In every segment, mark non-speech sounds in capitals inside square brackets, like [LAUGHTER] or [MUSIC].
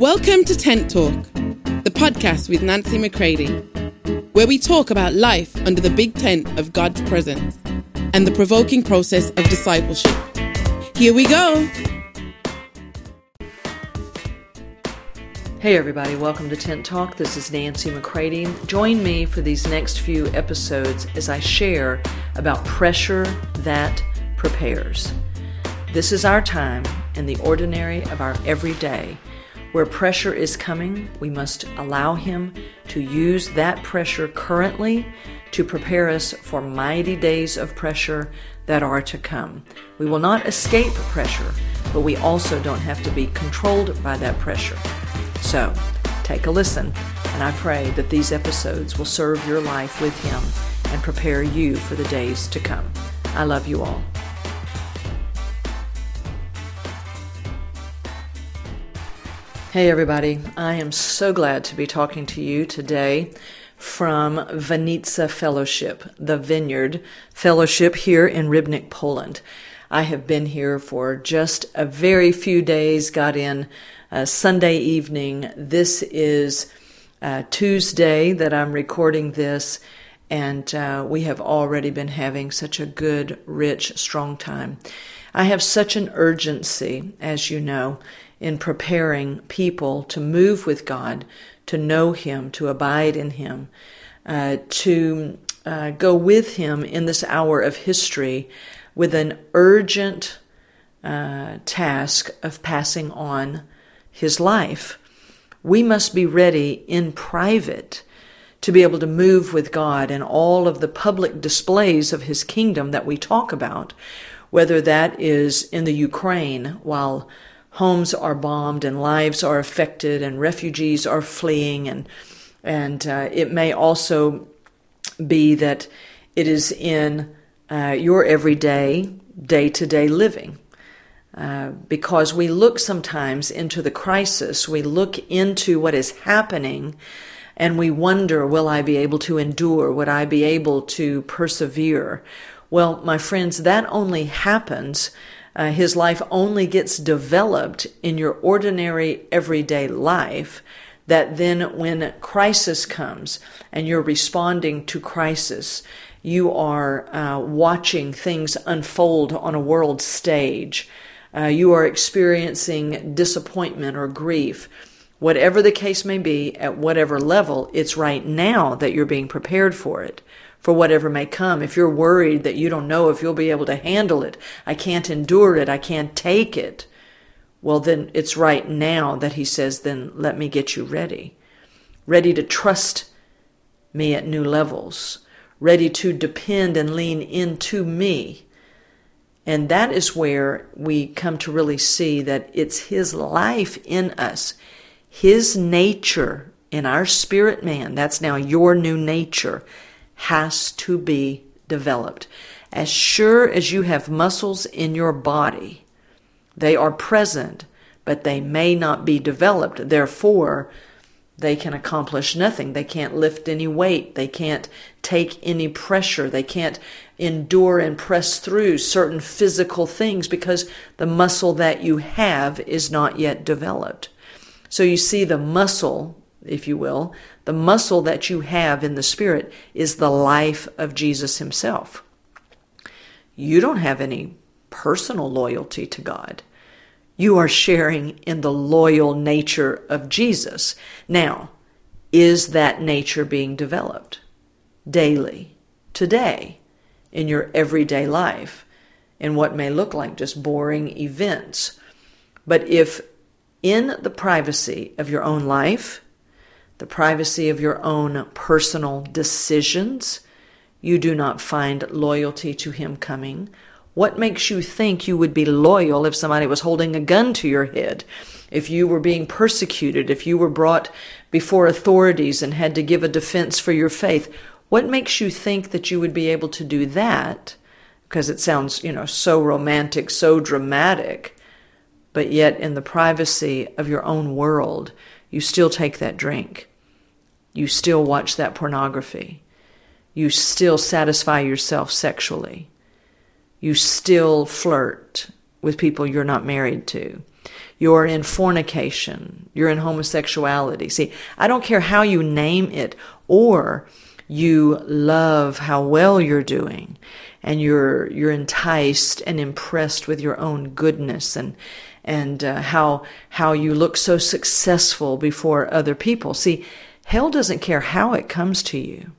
Welcome to Tent Talk, the podcast with Nancy McCready, where we talk about life under the big tent of God's presence and the provoking process of discipleship. Here we go. Hey, everybody, welcome to Tent Talk. This is Nancy McCready. Join me for these next few episodes as I share about pressure that prepares. This is our time in the ordinary of our everyday where pressure is coming, we must allow Him to use that pressure currently to prepare us for mighty days of pressure that are to come. We will not escape pressure, but we also don't have to be controlled by that pressure. So, take a listen, and I pray that these episodes will serve your life with Him and prepare you for the days to come. I love you all. Hey, everybody. I am so glad to be talking to you today from Winnica Fellowship, the Vineyard Fellowship here in Rybnik, Poland. I have been here for just a very few days, got in uh, Sunday evening. This is uh, Tuesday that I'm recording this, and uh, we have already been having such a good, rich, strong time. I have such an urgency, as you know, in preparing people to move with God, to know Him, to abide in Him, uh, to uh, go with Him in this hour of history with an urgent uh, task of passing on His life. We must be ready in private to be able to move with God in all of the public displays of His kingdom that we talk about, whether that is in the Ukraine while homes are bombed and lives are affected and refugees are fleeing. And and uh, it may also be that it is in uh, your everyday day-to-day living. Uh, because we look sometimes into the crisis we look into what is happening and we wonder will i be able to endure? Would i be able to persevere? Well my friends that only happens uh, his life only gets developed in your ordinary everyday life. That then, when crisis comes and you're responding to crisis, you are uh, watching things unfold on a world stage. Uh, you are experiencing disappointment or grief. Whatever the case may be, at whatever level, it's right now that you're being prepared for it for whatever may come. If you're worried that you don't know if you'll be able to handle it, I can't endure it, I can't take it, well, then it's right now that he says, then let me get you ready. Ready to trust me at new levels, ready to depend and lean into me. And that is where we come to really see that it's His life in us, His nature in our spirit man. That's now your new nature has to be developed. As sure as you have muscles in your body, they are present, but they may not be developed. Therefore, they can accomplish nothing. They can't lift any weight. They can't take any pressure. They can't endure and press through certain physical things because the muscle that you have is not yet developed. So you see the muscle, if you will, the muscle that you have in the Spirit is the life of Jesus Himself. You don't have any personal loyalty to God. You are sharing in the loyal nature of Jesus. Now, is that nature being developed daily, today, in your everyday life, in what may look like just boring events? But if in the privacy of your own life, the privacy of your own personal decisions, you do not find loyalty to Him coming. What makes you think you would be loyal if somebody was holding a gun to your head? If you were being persecuted, if you were brought before authorities and had to give a defense for your faith, what makes you think that you would be able to do that? Because it sounds, you know, so romantic, so dramatic. But yet, in the privacy of your own world, you still take that drink. You still watch that pornography. You still satisfy yourself sexually. You still flirt with people you're not married to. you're in fornication, you're in homosexuality. See, I don't care how you name it, or you love how well you're doing and you're you're enticed and impressed with your own goodness and and uh, how how you look so successful before other people. See, hell doesn't care how it comes to you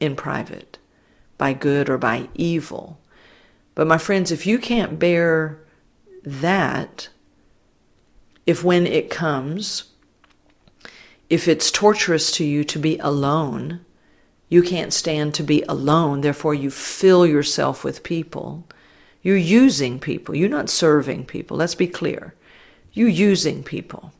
in private, by good or by evil. But my friends, if you can't bear that, if when it comes, if it's torturous to you to be alone, you can't stand to be alone, therefore you fill yourself with people. You're using people. You're not serving people. Let's be clear. You're using people.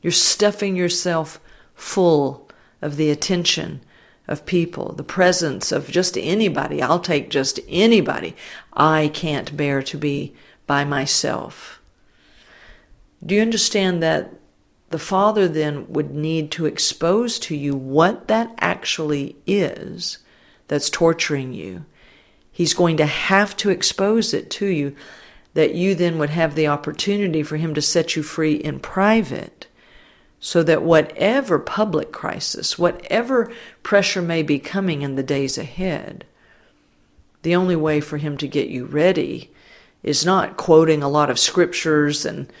You're stuffing yourself full of the attention of people, the presence of just anybody. I'll take just anybody. I can't bear to be by myself. Do you understand that the Father then would need to expose to you what that actually is that's torturing you. He's going to have to expose it to you that you then would have the opportunity for Him to set you free in private so that whatever public crisis, whatever pressure may be coming in the days ahead, the only way for Him to get you ready is not quoting a lot of scriptures and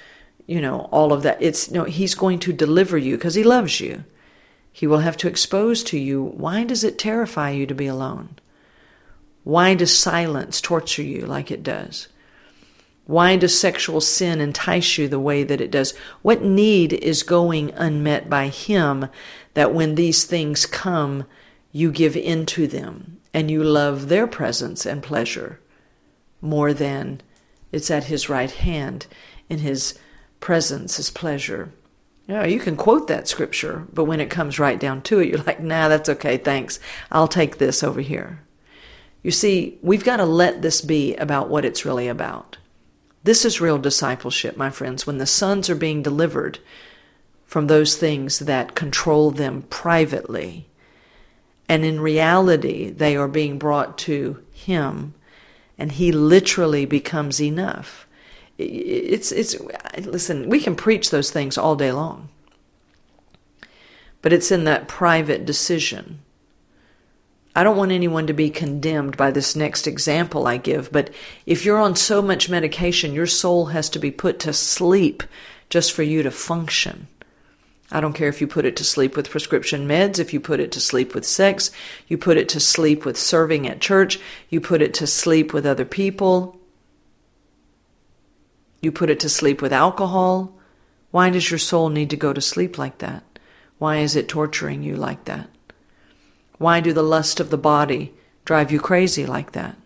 you know, all of that. It's no, he's going to deliver you because he loves you. He will have to expose to you why does it terrify you to be alone? Why does silence torture you like it does? Why does sexual sin entice you the way that it does? What need is going unmet by him that when these things come, you give in to them and you love their presence and pleasure more than it's at his right hand in his presence His pleasure. Yeah, you can quote that scripture, but when it comes right down to it, you're like, nah, that's okay, thanks. I'll take this over here. You see, we've got to let this be about what it's really about. This is real discipleship, my friends, when the sons are being delivered from those things that control them privately. And in reality, they are being brought to Him, and He literally becomes enough it's it's listen we can preach those things all day long but it's in that private decision i don't want anyone to be condemned by this next example i give but if you're on so much medication your soul has to be put to sleep just for you to function I don't care if you put it to sleep with prescription meds, if you put it to sleep with sex, you put it to sleep with serving at church, you put it to sleep with other people. You put it to sleep with alcohol. Why does your soul need to go to sleep like that? Why is it torturing you like that? Why do the lust of the body drive you crazy like that?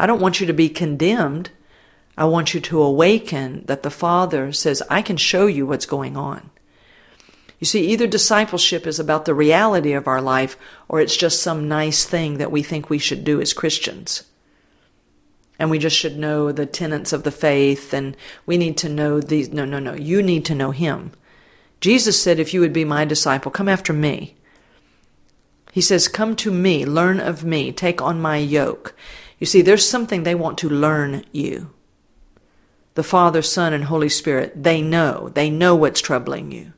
I don't want you to be condemned. I want you to awaken that the Father says, I can show you what's going on. You see, either discipleship is about the reality of our life or it's just some nice thing that we think we should do as Christians and we just should know the tenets of the faith and we need to know these. No, no, no. You need to know Him. Jesus said, If you would be my disciple, come after me. He says, Come to me, learn of me, take on my yoke. You see, there's something they want to learn you. The Father, Son, and Holy Spirit, they know. They know what's troubling you.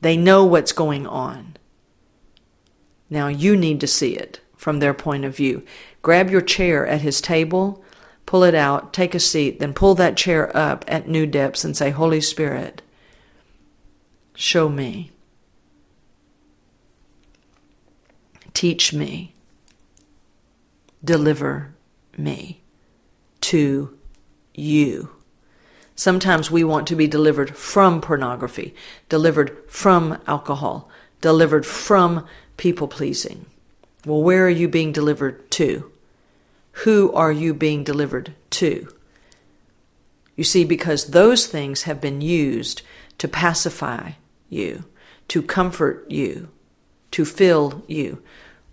They know what's going on. Now you need to see it from their point of view. Grab your chair at his table pull it out, take a seat, then pull that chair up at new depths and say, Holy Spirit, show me. Teach me. Deliver me to you. Sometimes we want to be delivered from pornography, delivered from alcohol, delivered from people pleasing. Well, where are you being delivered to? who are you being delivered to? You see, because those things have been used to pacify you, to comfort you, to fill you.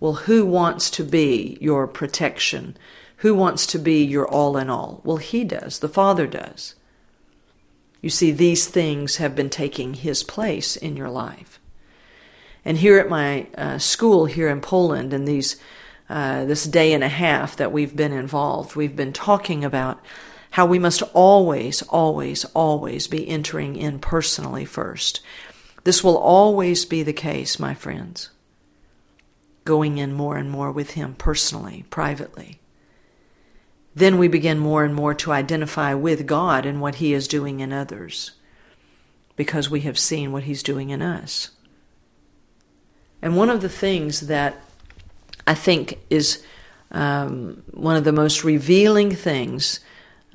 Well, who wants to be your protection? Who wants to be your all in all? Well, He does. The Father does. You see, these things have been taking His place in your life. And here at my uh, school here in Poland, in these uh, this day and a half that we've been involved, we've been talking about how we must always, always, always be entering in personally first. This will always be the case, my friends. Going in more and more with Him personally, privately. Then we begin more and more to identify with God and what He is doing in others because we have seen what He's doing in us. And one of the things that I think is um, one of the most revealing things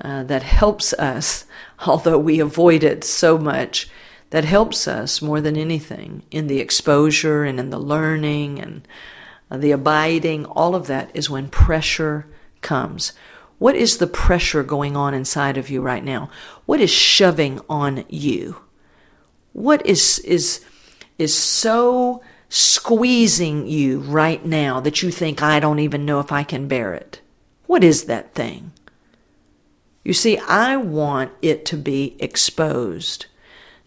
uh, that helps us, [LAUGHS] although we avoid it so much, that helps us more than anything in the exposure and in the learning and uh, the abiding, all of that is when pressure comes. What is the pressure going on inside of you right now? What is shoving on you? What is is is so squeezing you right now that you think I don't even know if I can bear it? What is that thing? You see, I want it to be exposed.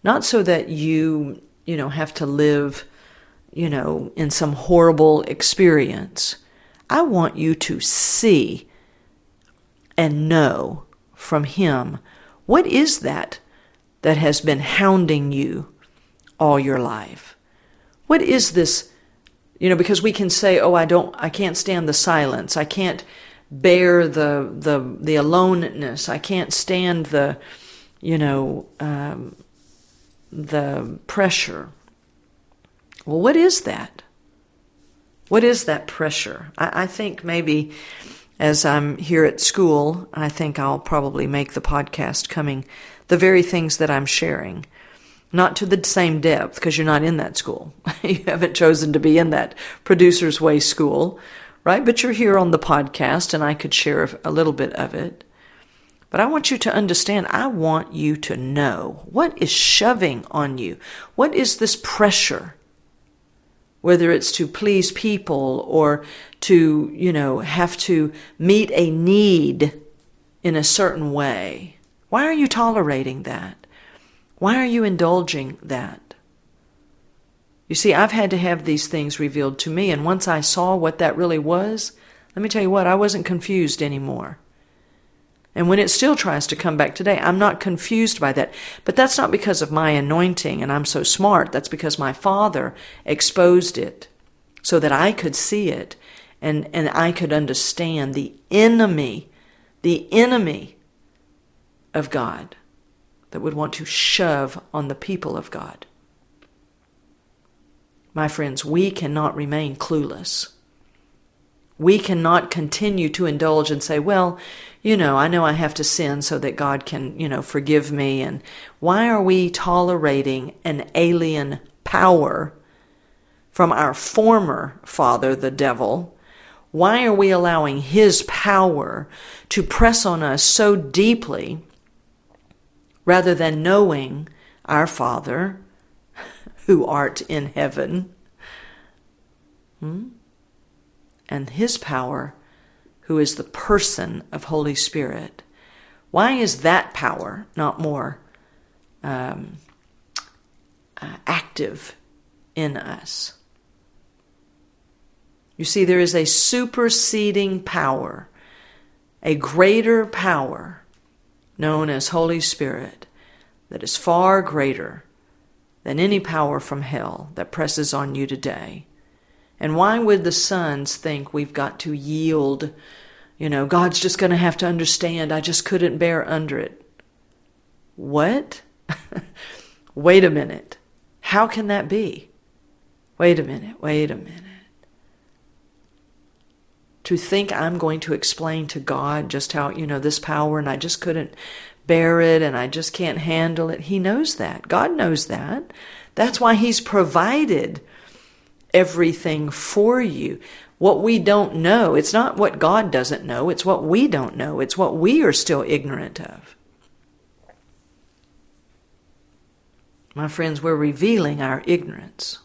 Not so that you, you know, have to live, you know, in some horrible experience. I want you to see and know from Him what is that that has been hounding you all your life? What is this? You know, because we can say, "Oh, I don't, I can't stand the silence. I can't bear the the the aloneness. I can't stand the, you know, um, the pressure." Well, what is that? What is that pressure? I, I think maybe as I'm here at school, I think I'll probably make the podcast coming the very things that I'm sharing. Not to the same depth, because you're not in that school. [LAUGHS] you haven't chosen to be in that producer's way school, right? But you're here on the podcast, and I could share a little bit of it. But I want you to understand, I want you to know what is shoving on you. What is this pressure? whether it's to please people or to, you know, have to meet a need in a certain way. Why are you tolerating that? Why are you indulging that? You see, I've had to have these things revealed to me, and once I saw what that really was, let me tell you what, I wasn't confused anymore. And when it still tries to come back today, I'm not confused by that. But that's not because of my anointing and I'm so smart. That's because my father exposed it so that I could see it and, and I could understand the enemy, the enemy of God that would want to shove on the people of God. My friends, we cannot remain clueless. We cannot continue to indulge and say, well, you know, I know I have to sin so that God can, you know, forgive me. And why are we tolerating an alien power from our former father, the devil? Why are we allowing his power to press on us so deeply rather than knowing our Father [LAUGHS] who art in heaven? Hmm? And his power who is the person of Holy Spirit. Why is that power not more um, uh, active in us? You see, there is a superseding power, a greater power known as Holy Spirit that is far greater than any power from hell that presses on you today. And why would the sons think we've got to yield you know, God's just going to have to understand. I just couldn't bear under it. What? [LAUGHS] wait a minute. How can that be? Wait a minute. Wait a minute. To think I'm going to explain to God just how, you know, this power and I just couldn't bear it and I just can't handle it. He knows that. God knows that. That's why He's provided everything for you what we don't know. It's not what God doesn't know, it's what we don't know. It's what we are still ignorant of. My friends, we're revealing our ignorance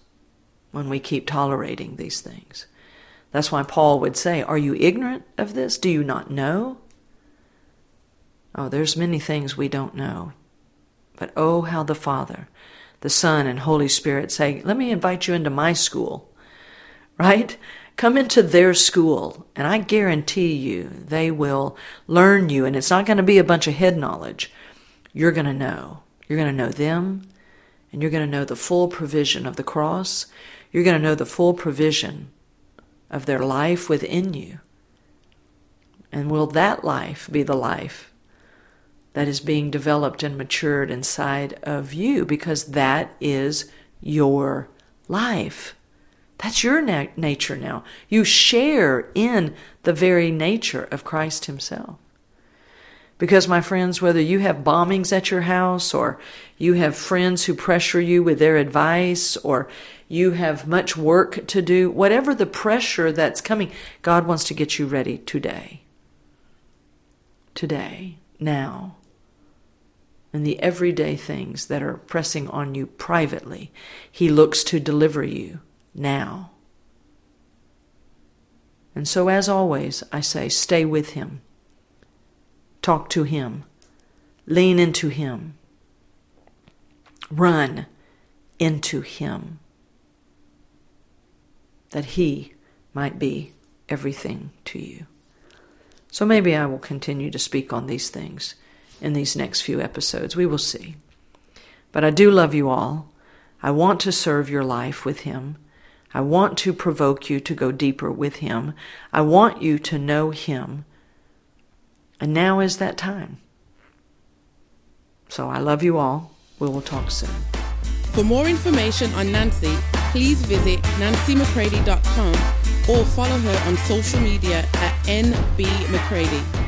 when we keep tolerating these things. That's why Paul would say, Are you ignorant of this? Do you not know? Oh, there's many things we don't know. But oh, how the Father, the Son, and Holy Spirit say, Let me invite you into my school. Right? Come into their school, and I guarantee you they will learn you, and it's not going to be a bunch of head knowledge. You're going to know. You're going to know them, and you're going to know the full provision of the cross. You're going to know the full provision of their life within you. And will that life be the life that is being developed and matured inside of you? Because that is your life. That's your na- nature now. You share in the very nature of Christ Himself. Because, my friends, whether you have bombings at your house, or you have friends who pressure you with their advice, or you have much work to do, whatever the pressure that's coming, God wants to get you ready today. Today, now. And the everyday things that are pressing on you privately, He looks to deliver you now. And so, as always, I say, stay with Him. Talk to Him. Lean into Him. Run into Him that He might be everything to you. So maybe I will continue to speak on these things in these next few episodes. We will see. But I do love you all. I want to serve your life with Him. I want to provoke you to go deeper with Him. I want you to know Him. And now is that time. So I love you all. We will talk soon. For more information on Nancy, please visit nancymccready.com or follow her on social media at nbmccready.